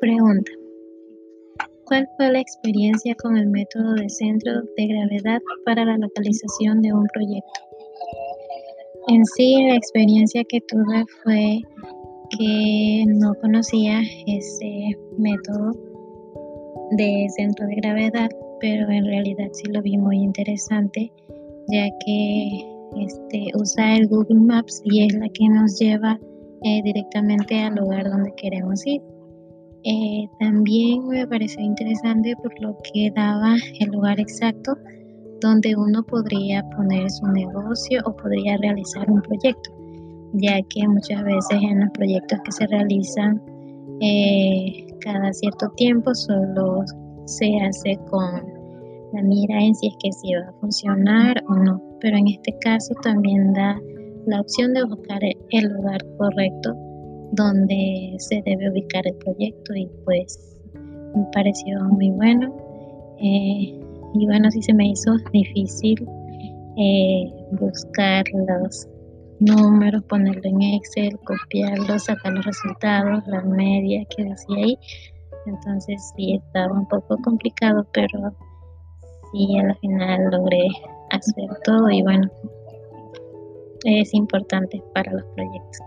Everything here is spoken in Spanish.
Pregunta. ¿Cuál fue la experiencia con el método de centro de gravedad para la localización de un proyecto? En sí, la experiencia que tuve fue que no conocía ese método de centro de gravedad, pero en realidad sí lo vi muy interesante, ya que este, usa el Google Maps y es la que nos lleva eh, directamente al lugar donde queremos ir. Eh, también me pareció interesante por lo que daba el lugar exacto donde uno podría poner su negocio o podría realizar un proyecto, ya que muchas veces en los proyectos que se realizan eh, cada cierto tiempo solo se hace con la mira en si es que si va a funcionar o no, pero en este caso también da la opción de buscar el lugar correcto donde se debe ubicar el proyecto y pues me pareció muy bueno. Eh, y bueno, sí se me hizo difícil eh, buscar los números, ponerlo en Excel, copiarlo, sacar los resultados, las medias que decía ahí. Entonces sí estaba un poco complicado, pero sí al final logré hacer todo y bueno, es importante para los proyectos.